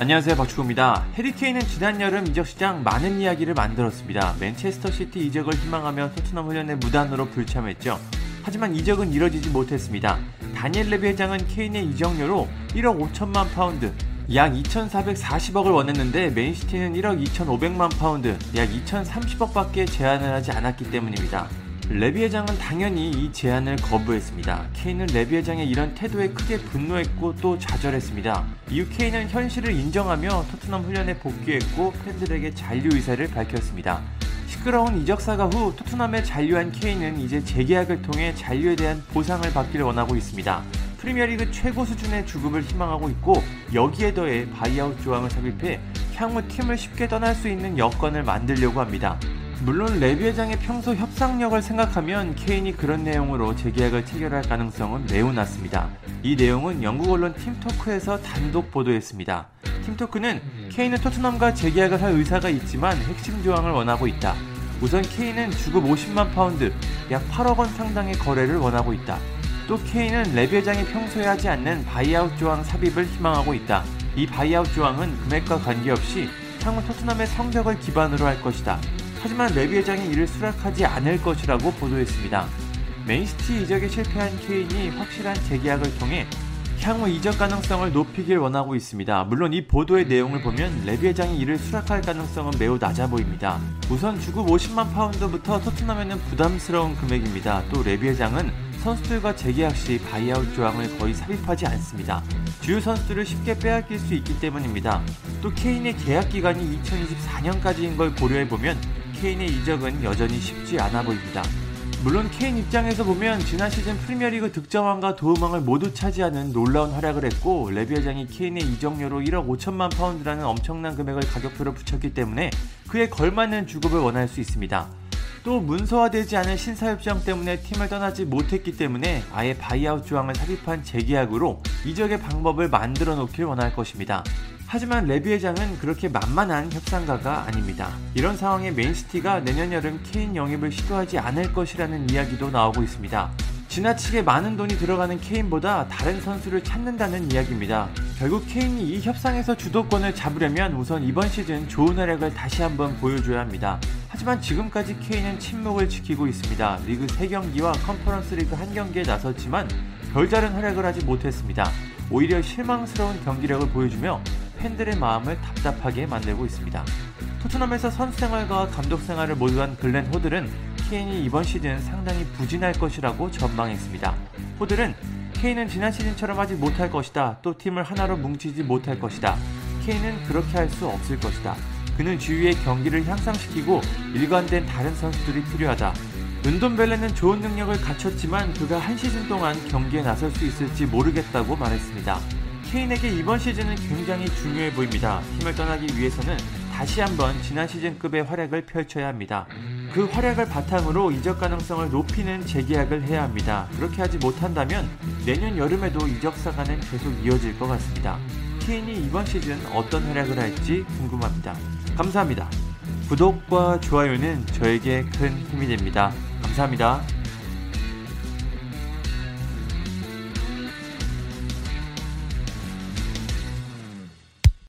안녕하세요 박주호입니다. 해리케인은 지난 여름 이적 시장 많은 이야기를 만들었습니다. 맨체스터 시티 이적을 희망하며 토트넘 훈련에 무단으로 불참했죠. 하지만 이적은 이뤄지지 못했습니다. 다니엘 레비 회장은 케인의 이적료로 1억 5천만 파운드, 약 2,440억을 원했는데 맨시티는 1억 2,500만 파운드, 약 2,030억밖에 제안을 하지 않았기 때문입니다. 레비 회장은 당연히 이 제안을 거부했습니다. 케인은 레비 회장의 이런 태도에 크게 분노했고 또 좌절했습니다. 이후 케인은 현실을 인정하며 토트넘 훈련에 복귀했고 팬들에게 잔류 의사를 밝혔습니다. 시끄러운 이적 사가 후 토트넘에 잔류한 케인은 이제 재계약을 통해 잔류에 대한 보상을 받기를 원하고 있습니다. 프리미어리그 최고 수준의 주급을 희망하고 있고 여기에 더해 바이아웃 조항을 삽입해 향후 팀을 쉽게 떠날 수 있는 여건을 만들려고 합니다. 물론 레비 회장의 평소 협상력을 생각하면 케인이 그런 내용으로 재계약을 체결할 가능성은 매우 낮습니다. 이 내용은 영국 언론 팀토크에서 단독 보도했습니다. 팀토크는 케인은 토트넘과 재계약을 할 의사가 있지만 핵심 조항을 원하고 있다. 우선 케인은 주급 50만 파운드, 약 8억 원 상당의 거래를 원하고 있다. 또 케인은 레비 회장이 평소에 하지 않는 바이아웃 조항 삽입을 희망하고 있다. 이 바이아웃 조항은 금액과 관계없이 향후 토트넘의 성적을 기반으로 할 것이다. 하지만 레비 회장이 이를 수락하지 않을 것이라고 보도했습니다. 맨시티 이적에 실패한 케인이 확실한 재계약을 통해 향후 이적 가능성을 높이길 원하고 있습니다. 물론 이 보도의 내용을 보면 레비 회장이 이를 수락할 가능성은 매우 낮아 보입니다. 우선 주급 50만 파운드부터 토트넘에는 부담스러운 금액입니다. 또 레비 회장은 선수들과 재계약 시 바이아웃 조항을 거의 삽입하지 않습니다. 주요 선수들을 쉽게 빼앗길 수 있기 때문입니다. 또 케인의 계약 기간이 2024년까지인 걸 고려해보면 케인의 이적은 여전히 쉽지 않아 보입니다. 물론 케인 입장에서 보면 지난 시즌 프리미어리그 득점왕과 도움왕을 모두 차지하는 놀라운 활약을 했고 레비 회장이 케인의 이적료로 1억 5천만 파운드라는 엄청난 금액을 가격표로 붙였기 때문에 그에 걸맞는 주급을 원할 수 있습니다. 또 문서화되지 않은 신사협정 때문에 팀을 떠나지 못했기 때문에 아예 바이아웃 조항을 삽입한 재계약으로 이적의 방법을 만들어 놓길 원할 것입니다. 하지만 레비 회장은 그렇게 만만한 협상가가 아닙니다. 이런 상황에 맨시티가 내년 여름 케인 영입을 시도하지 않을 것이라는 이야기도 나오고 있습니다. 지나치게 많은 돈이 들어가는 케인보다 다른 선수를 찾는다는 이야기입니다. 결국 케인이 이 협상에서 주도권을 잡으려면 우선 이번 시즌 좋은 활약을 다시 한번 보여줘야 합니다. 하지만 지금까지 케인은 침묵을 지키고 있습니다. 리그 3경기와 컨퍼런스 리그 1경기에 나섰지만 별다른 활약을 하지 못했습니다. 오히려 실망스러운 경기력을 보여주며 팬들의 마음을 답답하게 만들고 있습니다. 토트넘에서 선수 생활과 감독 생활을 모두 한 글렌 호들은 케인이 이번 시즌 상당히 부진할 것이라고 전망했습니다. 호들은 케인은 지난 시즌처럼 하지 못할 것이다. 또 팀을 하나로 뭉치지 못할 것이다. 케인은 그렇게 할 수 없을 것이다. 그는 주위의 경기를 향상시키고 일관된 다른 선수들이 필요하다. 은돈벨레는 좋은 능력을 갖췄지만 그가 한 시즌 동안 경기에 나설 수 있을지 모르겠다고 말했습니다. 케인에게 이번 시즌은 굉장히 중요해 보입니다. 팀을 떠나기 위해서는 다시 한번 지난 시즌급의 활약을 펼쳐야 합니다. 그 활약을 바탕으로 이적 가능성을 높이는 재계약을 해야 합니다. 그렇게 하지 못한다면 내년 여름에도 이적 사가는 계속 이어질 것 같습니다. 케인이 이번 시즌 어떤 활약을 할지 궁금합니다. 감사합니다. 구독과 좋아요는 저에게 큰 힘이 됩니다. 감사합니다.